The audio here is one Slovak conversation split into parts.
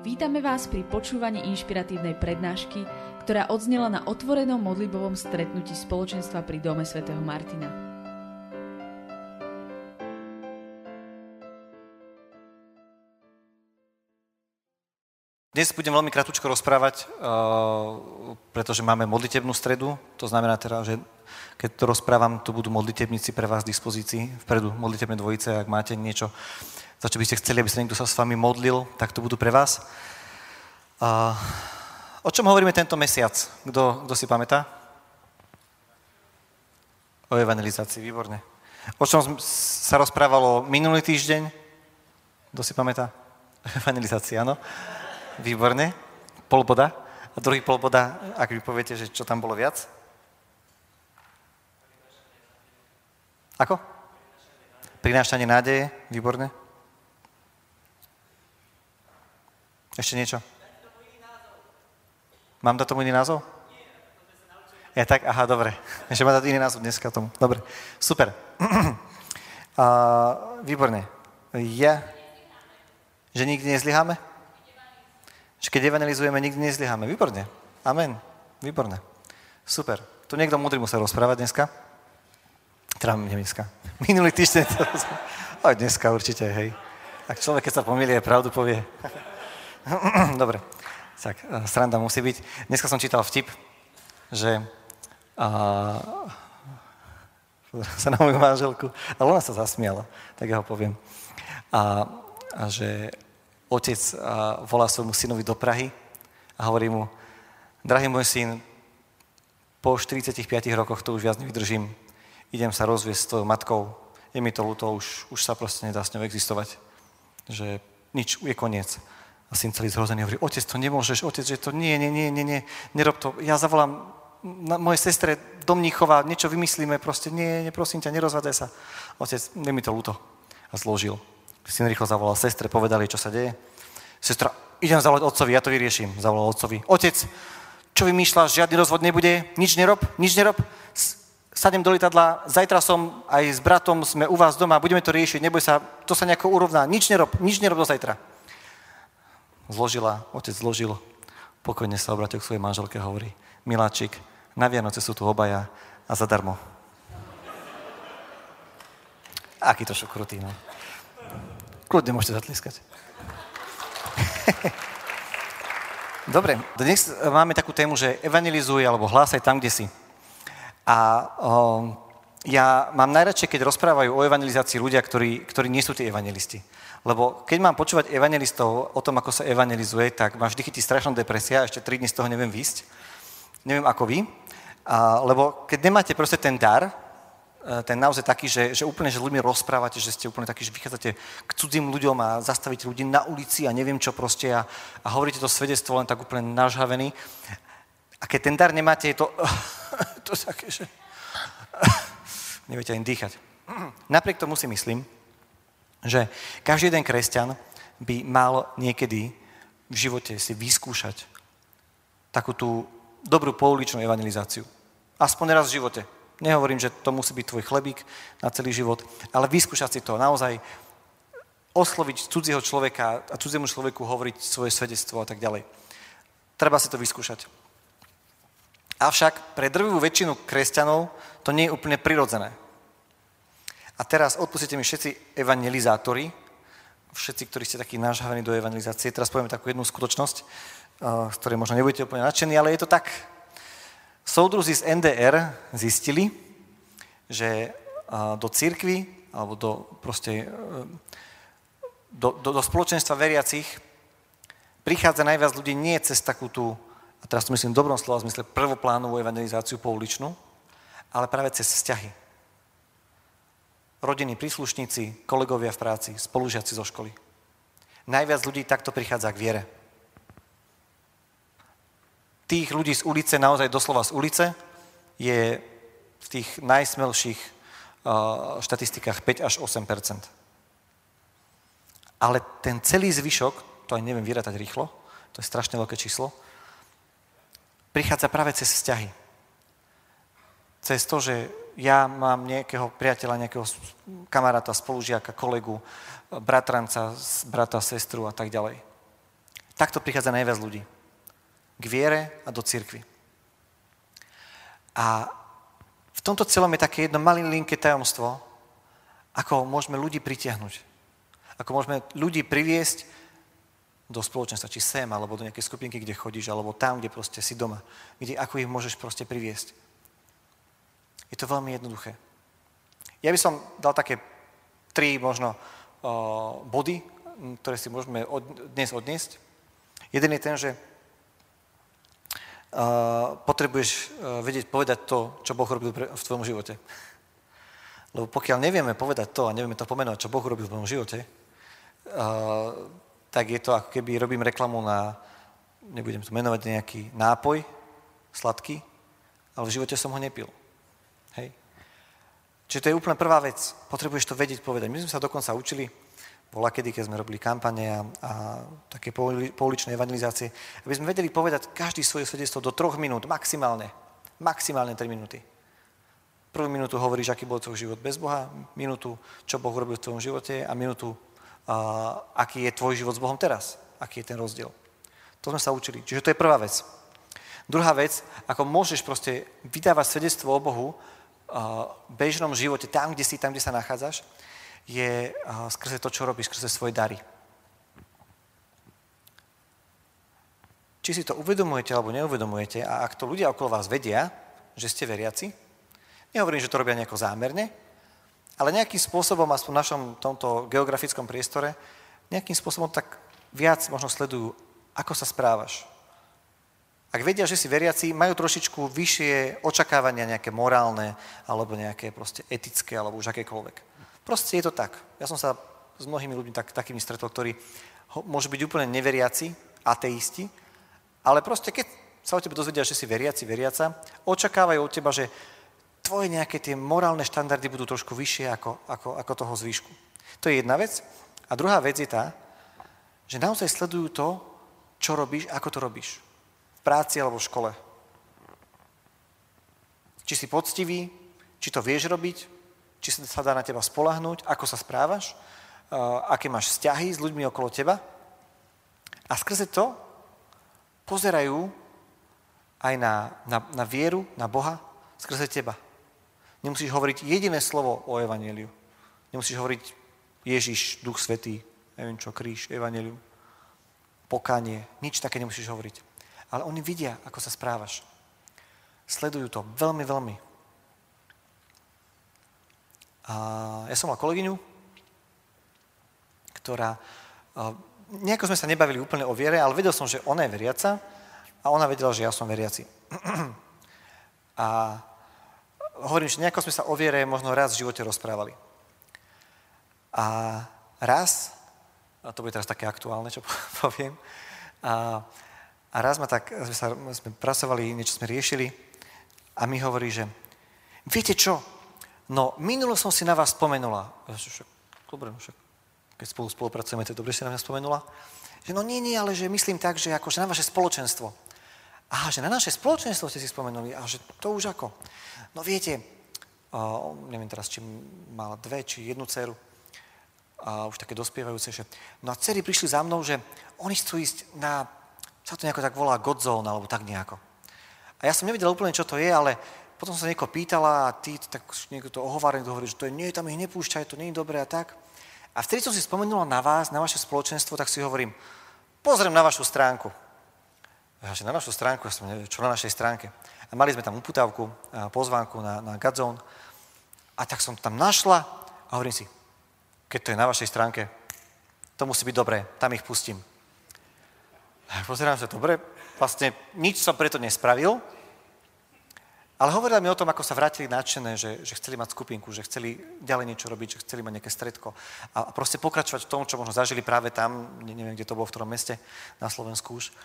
Vítame vás pri počúvaní inšpiratívnej prednášky, ktorá odznela na otvorenom modlibovom stretnutí spoločenstva pri Dome svätého Martina. Dnes budem veľmi krátko rozprávať, uh, pretože máme modlitebnú stredu. To znamená teda, že keď to rozprávam, tu budú modlitebníci pre vás v dispozícii. Vpredu modlitebné dvojice, ak máte niečo za čo by ste chceli, aby sa niekto sa s vami modlil, tak to budú pre vás. O čom hovoríme tento mesiac? Kto, kto si pamätá? O evangelizácii, výborne. O čom sa rozprávalo minulý týždeň? Kto si pamätá? Evangelizácii, áno. Výborne. Polboda. A druhý polboda, ak vy poviete, že čo tam bolo viac? Ako? Prinášanie nádeje, výborne. Ešte niečo? Mám dať tomu iný názov? Ja tak, aha, dobre. Ešte mám dať iný názov dneska tomu. Dobre, super. A, výborne. Ja, že nikdy nezlyháme? Že keď evangelizujeme, nikdy nezlyháme. Výborne. Amen. Výborne. Super. Tu niekto múdry musel rozprávať dneska? Teda dneska. Minulý týždeň to Aj dneska určite, hej. Ak človek, keď sa pomýli, pravdu povie. Dobre, tak e, sranda musí byť. Dneska som čítal vtip, že a, sa na moju manželku, ale ona sa zasmiala, tak ja ho poviem. A, a že otec volá svojmu synovi do Prahy a hovorí mu, drahý môj syn, po 45 rokoch to už viac nevydržím, idem sa rozviesť s tvojou matkou, je mi to ľúto, už, už sa proste nedá s ňou existovať, že nič, je koniec. A syn celý zhrozený hovorí, otec, to nemôžeš, otec, že to nie, nie, nie, nie, nie, nerob to. Ja zavolám na mojej sestre do Mníchova, niečo vymyslíme, proste nie, nie, prosím ťa, nerozvádzaj sa. Otec, je mi to ľúto. A zložil. Syn rýchlo zavolal sestre, povedali, čo sa deje. Sestra, idem zavolať otcovi, ja to vyrieším. Zavolal otcovi. Otec, čo vymýšľaš, žiadny rozvod nebude, nič nerob, nič nerob. Sadnem do lietadla, zajtra som aj s bratom, sme u vás doma, budeme to riešiť, neboj sa, to sa nejako urovná, nič nerob, nič nerob do zajtra zložila, otec zložil, pokojne sa obratil k svojej manželke a hovorí, miláčik, na Vianoce sú tu obaja a zadarmo. Aký to šok no. Kľudne môžete zatliskať. Dobre, dnes máme takú tému, že evangelizuj alebo hlásaj tam, kde si. A o, ja mám najradšej, keď rozprávajú o evangelizácii ľudia, ktorí, ktorí nie sú tí evangelisti. Lebo keď mám počúvať evangelistov o tom, ako sa evangelizuje, tak ma vždy chytí strašná depresia a ešte 3 dní z toho neviem výsť. Neviem ako vy. A, lebo keď nemáte proste ten dar, e, ten naozaj taký, že, že úplne, že ľuďmi rozprávate, že ste úplne takí, že vychádzate k cudzím ľuďom a zastavíte ľudí na ulici a neviem čo proste a, a hovoríte to svedectvo len tak úplne nažhavený. A keď ten dar nemáte, je to, to také, že neviete ani dýchať. Napriek tomu si myslím, že každý jeden kresťan by mal niekedy v živote si vyskúšať takú tú dobrú pouličnú evangelizáciu. Aspoň raz v živote. Nehovorím, že to musí byť tvoj chlebík na celý život, ale vyskúšať si to naozaj osloviť cudzieho človeka a cudziemu človeku hovoriť svoje svedectvo a tak ďalej. Treba si to vyskúšať. Avšak pre drvivú väčšinu kresťanov to nie je úplne prirodzené. A teraz odpustite mi všetci evangelizátori, všetci, ktorí ste takí nažhavení do evangelizácie. Teraz poviem takú jednu skutočnosť, eh, z ktorej možno nebudete úplne nadšení, ale je to tak. Soudruzi z NDR zistili, že do církvy, alebo do, proste, eh, do, do, do spoločenstva veriacich prichádza najviac ľudí nie cez takú tú, a teraz to myslím v dobrom slova zmysle, prvoplánovú evangelizáciu pouličnú, ale práve cez vzťahy rodiny, príslušníci, kolegovia v práci, spolužiaci zo školy. Najviac ľudí takto prichádza k viere. Tých ľudí z ulice, naozaj doslova z ulice, je v tých najsmelších uh, štatistikách 5 až 8% Ale ten celý zvyšok, to aj neviem vyrátať rýchlo, to je strašne veľké číslo, prichádza práve cez vzťahy. Cez to, že ja mám nejakého priateľa, nejakého kamaráta, spolužiaka, kolegu, bratranca, brata, sestru a tak ďalej. Takto prichádza najviac ľudí. K viere a do cirkvi. A v tomto celom je také jedno malinké tajomstvo, ako môžeme ľudí pritiahnuť. Ako môžeme ľudí priviesť do spoločenstva, či sem, alebo do nejakej skupinky, kde chodíš, alebo tam, kde proste si doma. Kde, ako ich môžeš proste priviesť. Je to veľmi jednoduché. Ja by som dal také tri možno body, ktoré si môžeme od, dnes odniesť. Jeden je ten, že potrebuješ uh, vedieť povedať to, čo Boh robil v tvojom živote. Lebo pokiaľ nevieme povedať to a nevieme to pomenovať, čo Boh robil v mojom živote, uh, tak je to ako keby robím reklamu na, nebudem to menovať, nejaký nápoj sladký, ale v živote som ho nepil. Hej. Čiže to je úplne prvá vec. Potrebuješ to vedieť povedať. My sme sa dokonca učili, bola kedy, keď sme robili kampane a, a také pouličné evangelizácie, aby sme vedeli povedať každý svoje svedectvo do troch minút, maximálne. Maximálne 3 minúty. Prvú minútu hovoríš, aký bol tvoj život bez Boha, minútu, čo Boh robil v tvojom živote a minútu, aký je tvoj život s Bohom teraz, aký je ten rozdiel. To sme sa učili. Čiže to je prvá vec. Druhá vec, ako môžeš proste vydávať svedectvo o Bohu v bežnom živote, tam, kde si, tam, kde sa nachádzaš, je skrze to, čo robíš, skrze svoje dary. Či si to uvedomujete alebo neuvedomujete a ak to ľudia okolo vás vedia, že ste veriaci, nehovorím, že to robia nejako zámerne, ale nejakým spôsobom, aspoň v našom tomto geografickom priestore, nejakým spôsobom tak viac možno sledujú, ako sa správaš. Ak vedia, že si veriaci, majú trošičku vyššie očakávania, nejaké morálne, alebo nejaké proste etické, alebo už akékoľvek. Proste je to tak. Ja som sa s mnohými ľuďmi tak, takými stretol, ktorí môžu byť úplne neveriaci, ateisti, ale proste keď sa o tebe dozvedia, že si veriaci, veriaca, očakávajú od teba, že tvoje nejaké tie morálne štandardy budú trošku vyššie ako, ako, ako toho zvýšku. To je jedna vec. A druhá vec je tá, že naozaj sledujú to, čo robíš, ako to robíš. V práci alebo v škole. Či si poctivý, či to vieš robiť, či sa dá na teba spolahnúť, ako sa správaš, uh, aké máš vzťahy s ľuďmi okolo teba. A skrze to pozerajú aj na, na, na vieru, na Boha, skrze teba. Nemusíš hovoriť jediné slovo o Evangeliu. Nemusíš hovoriť Ježiš, Duch Svetý, neviem čo, kríž, Evangelium, pokánie. Nič také nemusíš hovoriť. Ale oni vidia, ako sa správaš. Sledujú to veľmi, veľmi. Ja som mal kolegyňu, ktorá... Nejako sme sa nebavili úplne o viere, ale vedel som, že ona je veriaca a ona vedela, že ja som veriaci. A hovorím, že nejako sme sa o viere možno raz v živote rozprávali. A raz, a to bude teraz také aktuálne, čo poviem, a, a raz ma tak, sme, sa, sme pracovali, niečo sme riešili a mi hovorí, že viete čo, no minulo som si na vás spomenula. Však, dobre, no však, keď spolu spolupracujeme, to je dobre, že si na mňa spomenula. Že no nie, nie, ale že myslím tak, že akože na vaše spoločenstvo. Aha, že na naše spoločenstvo ste si spomenuli, a že to už ako. No viete, uh, neviem teraz, či mala dve, či jednu dceru, a už také dospievajúce, že no a dcery prišli za mnou, že oni chcú ísť na, sa to nejako tak volá Godzone, alebo tak nejako. A ja som nevedel úplne, čo to je, ale potom sa niekoho pýtala a tí tak niekto to ohovárený hovorí, že to je, nie, tam ich nepúšťaj, to nie je dobré a tak. A vtedy som si spomenula na vás, na vaše spoločenstvo, tak si hovorím, pozriem na vašu stránku. Ja, na našu stránku, ja som neviem, čo na našej stránke. A mali sme tam uputávku, pozvánku na, na Godzone. A tak som tam našla a hovorím si, keď to je na vašej stránke, to musí byť dobré, tam ich pustím. A pozerám sa, dobre, vlastne nič som preto nespravil, ale hovorila mi o tom, ako sa vrátili nadšené, že, že chceli mať skupinku, že chceli ďalej niečo robiť, že chceli mať nejaké stredko. A proste pokračovať v tom, čo možno zažili práve tam, neviem, kde to bolo, v ktorom meste, na Slovensku už.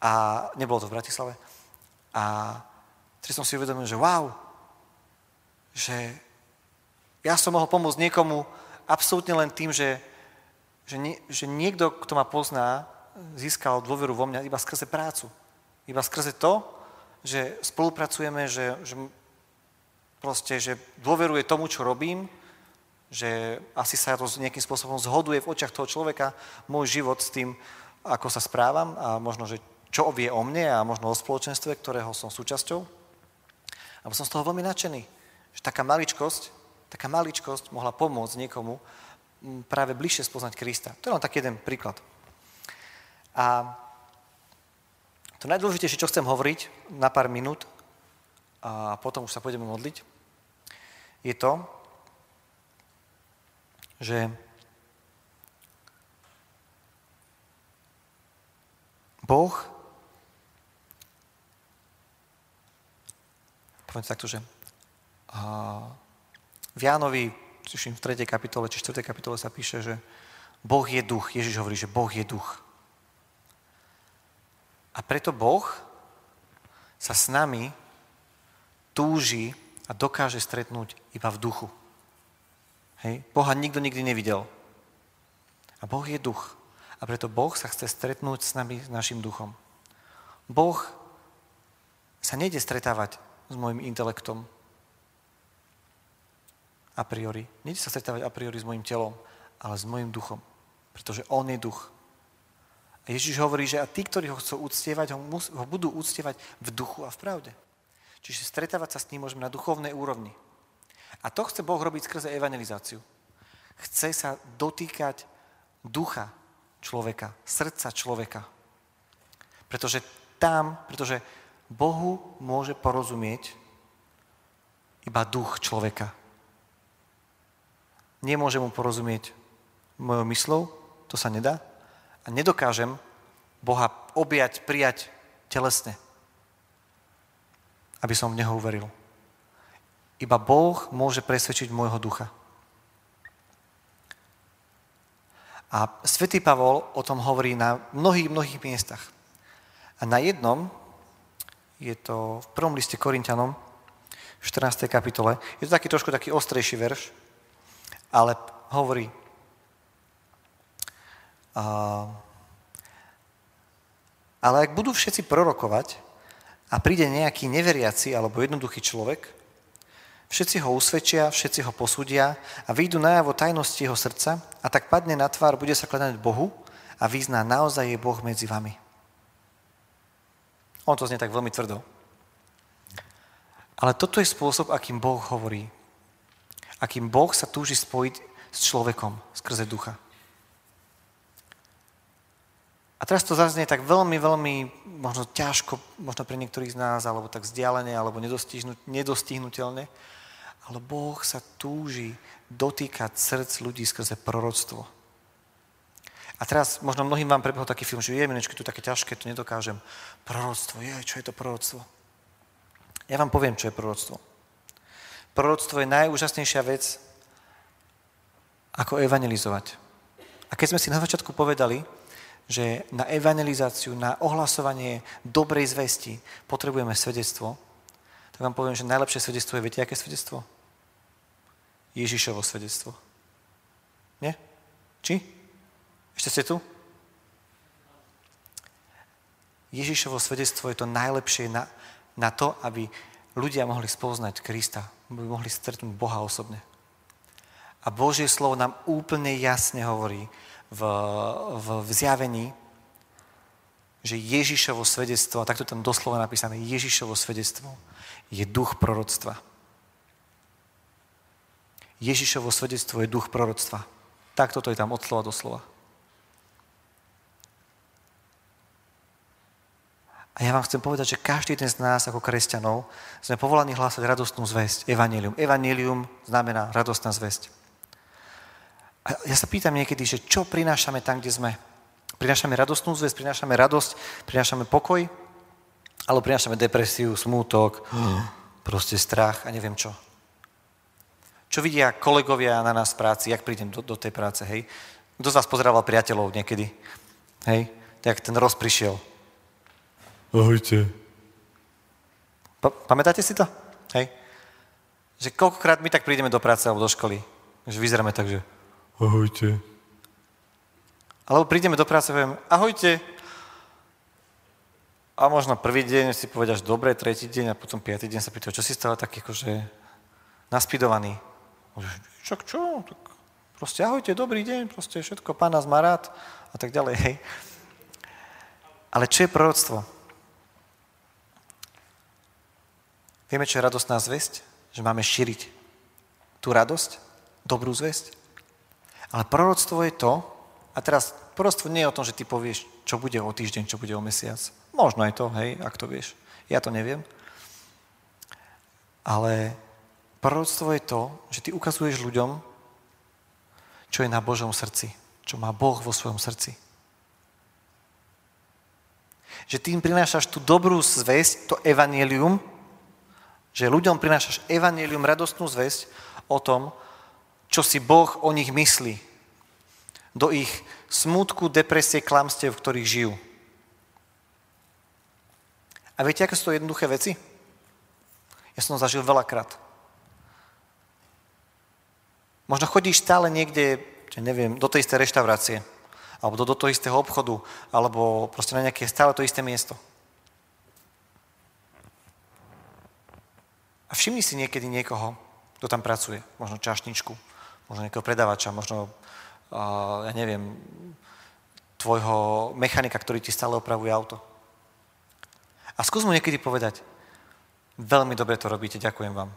A nebolo to v Bratislave. A tedy som si uvedomil, že wow, že ja som mohol pomôcť niekomu absolútne len tým, že, že, nie, že niekto, kto ma pozná, získal dôveru vo mňa iba skrze prácu. Iba skrze to, že spolupracujeme, že, že proste, že dôveruje tomu, čo robím, že asi sa to nejakým spôsobom zhoduje v očiach toho človeka, môj život s tým, ako sa správam a možno, že čo vie o mne a možno o spoločenstve, ktorého som súčasťou. A som z toho veľmi nadšený, že taká maličkosť, taká maličkosť mohla pomôcť niekomu práve bližšie spoznať Krista. To je len taký jeden príklad. A to najdôležitejšie, čo chcem hovoriť na pár minút, a potom už sa pôjdeme modliť, je to, že Boh, poviem takto, že v Jánovi, v 3. kapitole či 4. kapitole sa píše, že Boh je duch. Ježiš hovorí, že Boh je duch. A preto Boh sa s nami túži a dokáže stretnúť iba v duchu. Hej? Boha nikto nikdy nevidel. A Boh je duch. A preto Boh sa chce stretnúť s nami, s našim duchom. Boh sa nejde stretávať s môjim intelektom a priori. Nejde sa stretávať a priori s môjim telom, ale s môjim duchom. Pretože On je duch. Ježiš hovorí, že a tí, ktorí ho chcú uctievať, ho, mus, ho budú uctievať v duchu a v pravde. Čiže stretávať sa s ním môžeme na duchovnej úrovni. A to chce Boh robiť skrze evangelizáciu. Chce sa dotýkať ducha človeka, srdca človeka. Pretože tam, pretože Bohu môže porozumieť iba duch človeka. Nemôže mu porozumieť mojou myslou, to sa nedá, a nedokážem Boha objať, prijať telesne, aby som v Neho uveril. Iba Boh môže presvedčiť môjho ducha. A svätý Pavol o tom hovorí na mnohých, mnohých miestach. A na jednom, je to v prvom liste Korintianom, v 14. kapitole, je to taký trošku taký ostrejší verš, ale hovorí, ale ak budú všetci prorokovať a príde nejaký neveriaci alebo jednoduchý človek, všetci ho usvedčia, všetci ho posúdia a vyjdu najavo tajnosti jeho srdca a tak padne na tvár, bude sa kladať Bohu a vyzná, naozaj je Boh medzi vami. On to znie tak veľmi tvrdo. Ale toto je spôsob, akým Boh hovorí. Akým Boh sa túži spojiť s človekom skrze ducha. A teraz to zaznie tak veľmi, veľmi možno ťažko, možno pre niektorých z nás, alebo tak vzdialene, alebo nedostihnutelne, ale Boh sa túži dotýkať srdc ľudí skrze proroctvo. A teraz možno mnohým vám prebehol taký film, že je, minečky, to také ťažké, to nedokážem. Proroctvo, je, čo je to proroctvo? Ja vám poviem, čo je proroctvo. Proroctvo je najúžasnejšia vec, ako evangelizovať. A keď sme si na začiatku povedali, že na evangelizáciu, na ohlasovanie dobrej zvesti potrebujeme svedectvo, tak vám poviem, že najlepšie svedectvo je, viete, aké svedectvo? Ježišovo svedectvo. Nie? Či? Ešte ste tu? Ježišovo svedectvo je to najlepšie na, na to, aby ľudia mohli spoznať Krista, aby mohli stretnúť Boha osobne. A Božie slovo nám úplne jasne hovorí, v, v, v zjavení, že Ježišovo svedectvo, a takto tam doslova napísané, Ježišovo svedectvo je duch proroctva. Ježišovo svedectvo je duch proroctva. Takto to je tam od slova do slova. A ja vám chcem povedať, že každý jeden z nás ako kresťanov sme povolaní hlásať radostnú zväzť, evanílium. Evanílium znamená radostná zväzť. A ja sa pýtam niekedy, že čo prinášame tam, kde sme. Prinášame radostnú zväzť, prinášame radosť, prinášame pokoj, alebo prinášame depresiu, smútok, proste strach a neviem čo. Čo vidia kolegovia na nás v práci, jak prídem do, do tej práce, hej? Kto z vás pozdravil priateľov niekedy? Hej? Tak ten roz prišiel. Ahojte. Pa- pamätáte si to? Hej? Že koľkokrát my tak prídeme do práce alebo do školy, že vyzeráme tak, že ahojte. Alebo prídeme do práce a poviem, ahojte. A možno prvý deň si povedaš dobre, tretí deň a potom piatý deň sa pýtajú, čo si stále tak akože naspidovaný. Čak čo? Tak proste ahojte, dobrý deň, proste všetko, pán nás má rád a tak ďalej, hej. Ale čo je proroctvo? Vieme, čo je radostná zväzť? Že máme šíriť tú radosť, dobrú zväzť. Ale proroctvo je to, a teraz proroctvo nie je o tom, že ty povieš, čo bude o týždeň, čo bude o mesiac. Možno aj to, hej, ak to vieš. Ja to neviem. Ale proroctvo je to, že ty ukazuješ ľuďom, čo je na Božom srdci, čo má Boh vo svojom srdci. Že ty prinášaš tú dobrú zväzť, to evanelium, že ľuďom prinášaš evanelium, radostnú zväzť o tom, čo si Boh o nich myslí. Do ich smutku, depresie, klamstiev, v ktorých žijú. A viete, aké sú to jednoduché veci? Ja som to zažil veľakrát. Možno chodíš stále niekde, neviem, do tej istej reštaurácie, alebo do, do toho istého obchodu, alebo proste na nejaké stále to isté miesto. A všimni si niekedy niekoho, kto tam pracuje. Možno čašničku, možno nejakého predavača, možno, uh, ja neviem, tvojho mechanika, ktorý ti stále opravuje auto. A skús mu niekedy povedať, veľmi dobre to robíte, ďakujem vám.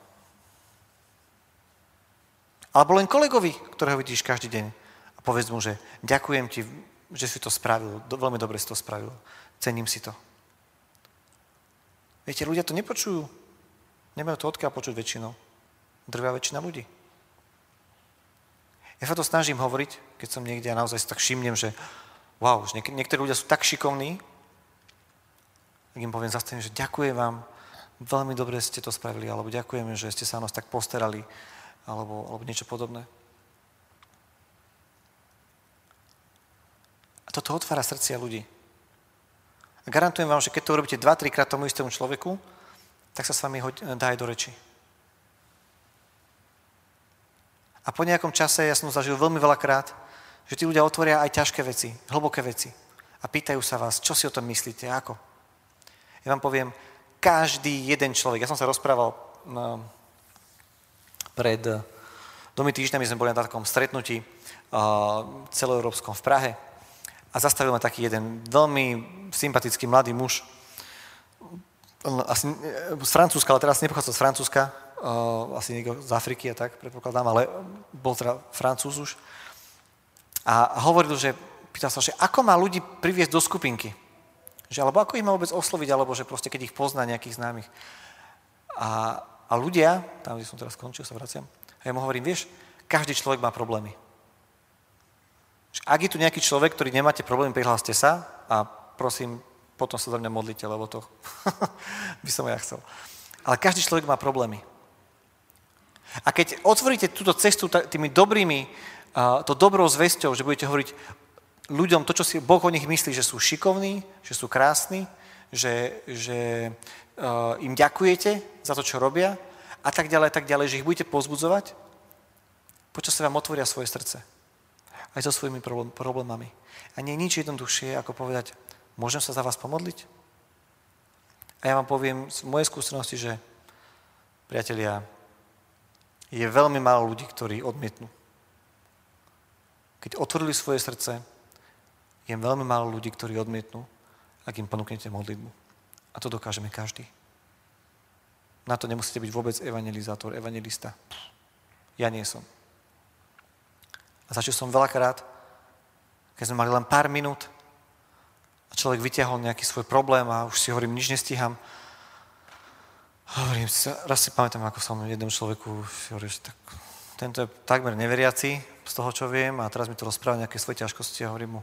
Alebo len kolegovi, ktorého vidíš každý deň a povedz mu, že ďakujem ti, že si to spravil, veľmi dobre si to spravil, cením si to. Viete, ľudia to nepočujú. Nemajú to odkiaľ počuť väčšinou. Drvá väčšina ľudí. Ja sa to snažím hovoriť, keď som niekde a naozaj si tak všimnem, že wow, že niek- niektorí ľudia sú tak šikovní, tak im poviem, zastavím, že ďakujem vám, veľmi dobre ste to spravili, alebo ďakujem, že ste sa o nás tak postarali, alebo, alebo niečo podobné. A toto otvára srdcia ľudí. A garantujem vám, že keď to urobíte 2-3 krát tomu istému človeku, tak sa s vami dá aj do reči. A po nejakom čase, ja som zažil veľmi veľakrát, že tí ľudia otvoria aj ťažké veci, hlboké veci. A pýtajú sa vás, čo si o tom myslíte, ako. Ja vám poviem, každý jeden človek, ja som sa rozprával no, pred eh, dvomi týždňami sme boli na takom stretnutí uh, celoeurópskom v Prahe a zastavil ma taký jeden veľmi sympatický mladý muž, asi eh, z Francúzska, ale teraz nepochádzal z Francúzska, asi niekto z Afriky a tak, predpokladám, ale bol teda Francúz už. A hovoril, že pýtal sa, že ako má ľudí priviesť do skupinky. Že, alebo ako ich má vôbec osloviť, alebo že proste keď ich pozná nejakých známych. A, a ľudia, tam, kde som teraz skončil, sa vraciam, a ja mu hovorím, vieš, každý človek má problémy. Ak je tu nejaký človek, ktorý nemáte problémy, prihláste sa a prosím, potom sa za mňa modlite, lebo to by som ja chcel. Ale každý človek má problémy. A keď otvoríte túto cestu tými dobrými, to dobrou zväzťou, že budete hovoriť ľuďom to, čo si Boh o nich myslí, že sú šikovní, že sú krásni, že, že im ďakujete za to, čo robia a tak ďalej, tak ďalej, že ich budete pozbudzovať, počas sa vám otvoria svoje srdce. Aj so svojimi problémami. A nie je nič jednoduchšie, ako povedať, môžem sa za vás pomodliť? A ja vám poviem z mojej skúsenosti, že priatelia, je veľmi málo ľudí, ktorí odmietnú. Keď otvorili svoje srdce, je veľmi málo ľudí, ktorí odmietnú, ak im ponúknete modlitbu. A to dokážeme každý. Na to nemusíte byť vôbec evangelizátor, evangelista. Ja nie som. A začal som veľakrát, keď sme mali len pár minút a človek vyťahol nejaký svoj problém a už si hovorím, nič nestíham. Hovorím, raz si pamätám, ako som jednom človeku hovoril, že tak, tento je takmer neveriaci z toho, čo viem a teraz mi to rozpráva nejaké svoje ťažkosti a hovorím mu,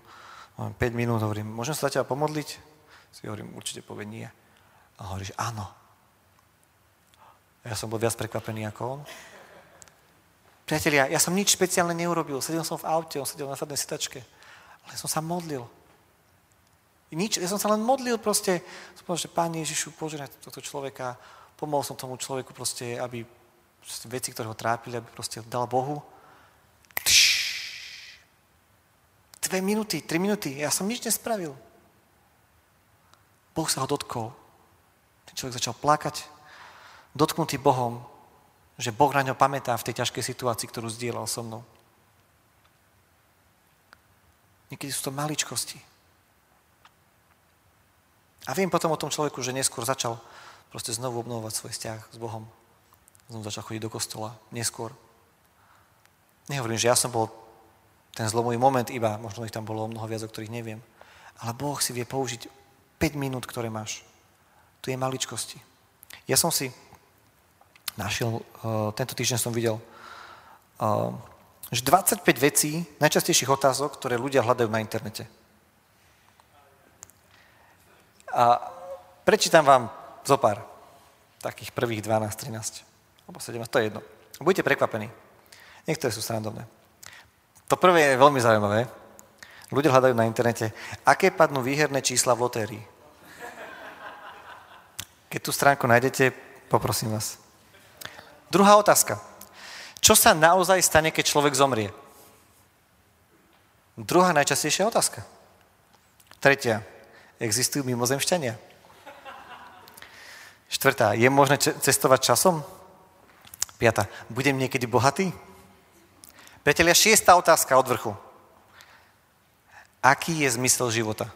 mám 5 minút, hovorím, môžem sa za teba pomodliť? Si hovorím, určite povie nie. A hovoríš, áno. Ja som bol viac prekvapený ako on. Priatelia, ja som nič špeciálne neurobil. Sedel som v aute, on sedel na sadnej sitačke. Ale som sa modlil. Nič, ja som sa len modlil proste. Som povedal, že Pán Ježišu, požehnaj tohto človeka. Pomohol som tomu človeku proste, aby proste veci, ktoré ho trápili, aby proste dal Bohu. Dve minúty, tri minúty. Ja som nič nespravil. Boh sa ho dotkol. Ten človek začal plakať, dotknutý Bohom, že Boh na ňo pamätá v tej ťažkej situácii, ktorú zdieľal so mnou. Niekedy sú to maličkosti. A viem potom o tom človeku, že neskôr začal proste znovu obnovovať svoj vzťah s Bohom. Znovu začal chodiť do kostola. Neskôr. Nehovorím, že ja som bol ten zlomový moment iba, možno ich tam bolo mnoho viac, o ktorých neviem. Ale Boh si vie použiť 5 minút, ktoré máš. Tu je maličkosti. Ja som si našiel, uh, tento týždeň som videl, uh, že 25 vecí, najčastejších otázok, ktoré ľudia hľadajú na internete. A prečítam vám zo pár, takých prvých 12, 13, alebo 17, to je jedno. Budete prekvapení. Niektoré sú srandovné. To prvé je veľmi zaujímavé. Ľudia hľadajú na internete, aké padnú výherné čísla v lotérii. Keď tú stránku nájdete, poprosím vás. Druhá otázka. Čo sa naozaj stane, keď človek zomrie? Druhá najčastejšia otázka. Tretia. Existujú mimozemšťania? Štvrtá. Je možné cestovať časom? Piatá. Budem niekedy bohatý? Priatelia, šiestá otázka od vrchu. Aký je zmysel života?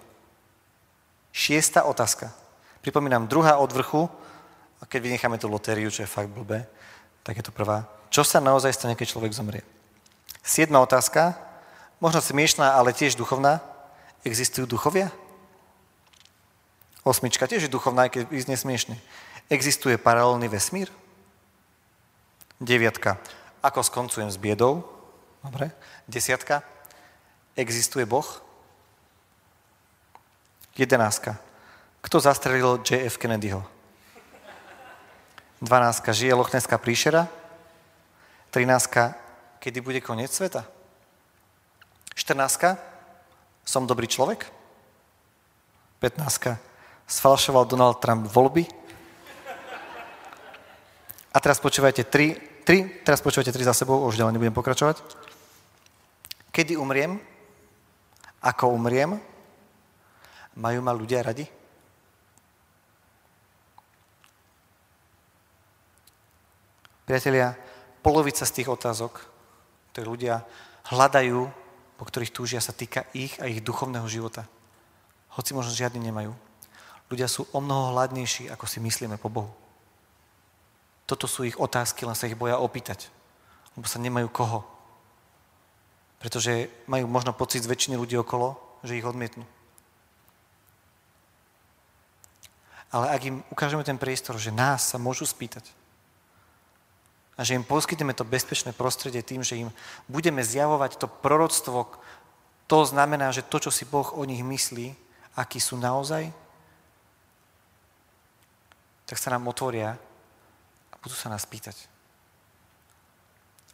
Šiestá otázka. Pripomínam, druhá od vrchu, a keď vynecháme tú lotériu, čo je fakt blbé, tak je to prvá. Čo sa naozaj stane, keď človek zomrie? Siedma otázka, možno smiešná, ale tiež duchovná. Existujú duchovia? Osmička tiež je duchovná, aj keď ísť nesmiešne. Existuje paralelný vesmír? Deviatka. Ako skoncujem s biedou? Dobre. Desiatka. Existuje Boh? Jedenáctka. Kto zastrelil JF Kennedyho? 12. Žije Lochneská príšera. 13. Kedy bude koniec sveta? 14. Som dobrý človek. 15. Sfalšoval Donald Trump voľby. A teraz počúvajte 3, 3, teraz počúvajte 3 za sebou, už ďalej nebudem pokračovať. Kedy umriem? Ako umriem? Majú ma ľudia radi? Priatelia, polovica z tých otázok, ktoré ľudia hľadajú, po ktorých túžia, sa týka ich a ich duchovného života. Hoci možno žiadny nemajú. Ľudia sú o mnoho hladnejší, ako si myslíme po Bohu. Toto sú ich otázky, len sa ich boja opýtať. Lebo sa nemajú koho. Pretože majú možno pocit z väčšiny ľudí okolo, že ich odmietnú. Ale ak im ukážeme ten priestor, že nás sa môžu spýtať, a že im poskytneme to bezpečné prostredie tým, že im budeme zjavovať to proroctvo, to znamená, že to, čo si Boh o nich myslí, akí sú naozaj, tak sa nám otvoria budú sa nás pýtať.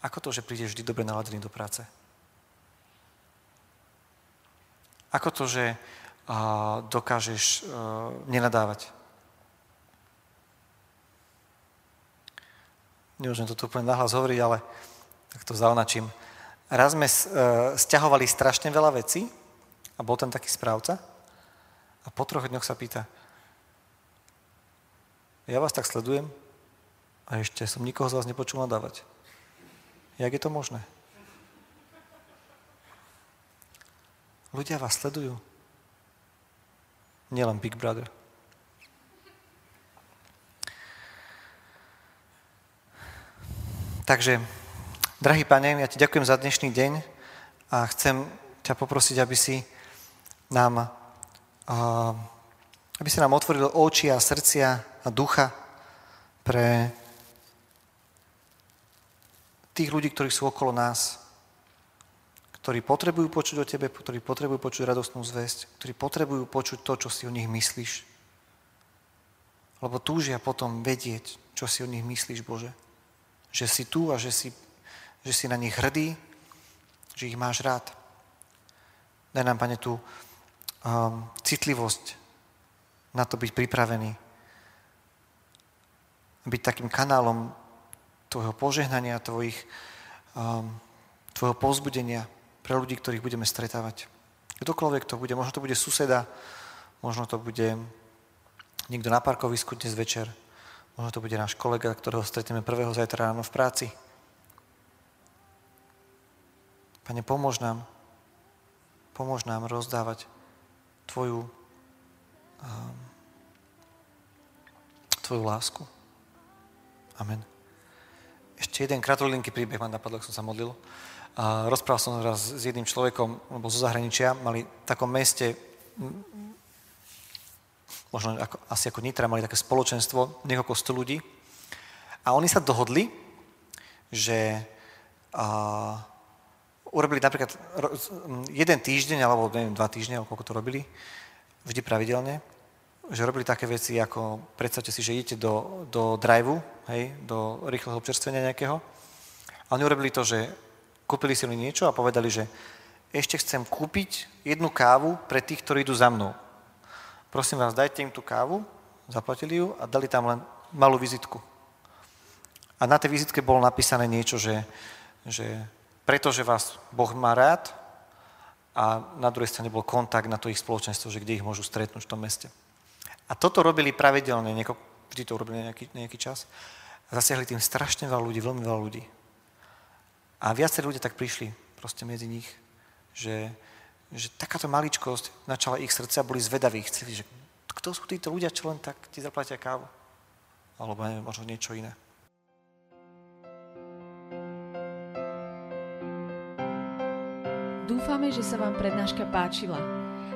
Ako to, že prídeš vždy dobre naladený do práce? Ako to, že uh, dokážeš uh, nenadávať? nemôžem tu úplne nahlas hovoriť, ale tak to zaonačím. Raz sme uh, stiahovali strašne veľa vecí a bol tam taký správca a po troch dňoch sa pýta, ja vás tak sledujem a ešte som nikoho z vás nepočul nadávať. Jak je to možné? Ľudia vás sledujú. Nielen Big Brother. Takže, drahý pane, ja ti ďakujem za dnešný deň a chcem ťa poprosiť, aby si nám, aby si nám otvoril oči a srdcia a ducha pre tých ľudí, ktorí sú okolo nás, ktorí potrebujú počuť o tebe, ktorí potrebujú počuť radostnú zväzť, ktorí potrebujú počuť to, čo si o nich myslíš. Lebo túžia potom vedieť, čo si o nich myslíš, Bože že si tu a že si, že si na nich hrdý, že ich máš rád. Daj nám, Pane, tú um, citlivosť na to byť pripravený. Byť takým kanálom tvojho požehnania, tvojich, um, tvojho povzbudenia pre ľudí, ktorých budeme stretávať. Kdokoľvek to bude, možno to bude suseda, možno to bude niekto na parkovisku dnes večer, Možno to bude náš kolega, ktorého stretneme prvého zajtra ráno v práci. Pane, pomôž nám, pomôž nám rozdávať Tvoju um, tvoju lásku. Amen. Ešte jeden kratolinky príbeh ma napadlo, ak som sa modlil. A rozprával som raz s jedným človekom, alebo zo zahraničia, mali v takom meste, možno ako, asi ako Nitra, mali také spoločenstvo, niekoľko sto ľudí. A oni sa dohodli, že a, urobili napríklad jeden týždeň, alebo neviem, dva týždne, alebo koľko to robili, vždy pravidelne, že robili také veci, ako predstavte si, že idete do, do driveu, hej, do rýchleho občerstvenia nejakého. A oni urobili to, že kúpili si niečo a povedali, že ešte chcem kúpiť jednu kávu pre tých, ktorí idú za mnou. Prosím vás, dajte im tú kávu, zaplatili ju a dali tam len malú vizitku. A na tej vizitke bolo napísané niečo, že, že pretože vás Boh má rád a na druhej strane bol kontakt na to ich spoločenstvo, že kde ich môžu stretnúť v tom meste. A toto robili pravidelne, nieko, vždy to urobili nejaký, nejaký čas. Zasiahli tým strašne veľa ľudí, veľmi veľa ľudí. A viacerí ľudia tak prišli proste medzi nich, že, že takáto maličkosť načala ich srdce a boli zvedaví. Chceli, že kto sú títo ľudia, čo len tak ti zaplatia kávu? Alebo neviem, možno niečo iné. Dúfame, že sa vám prednáška páčila.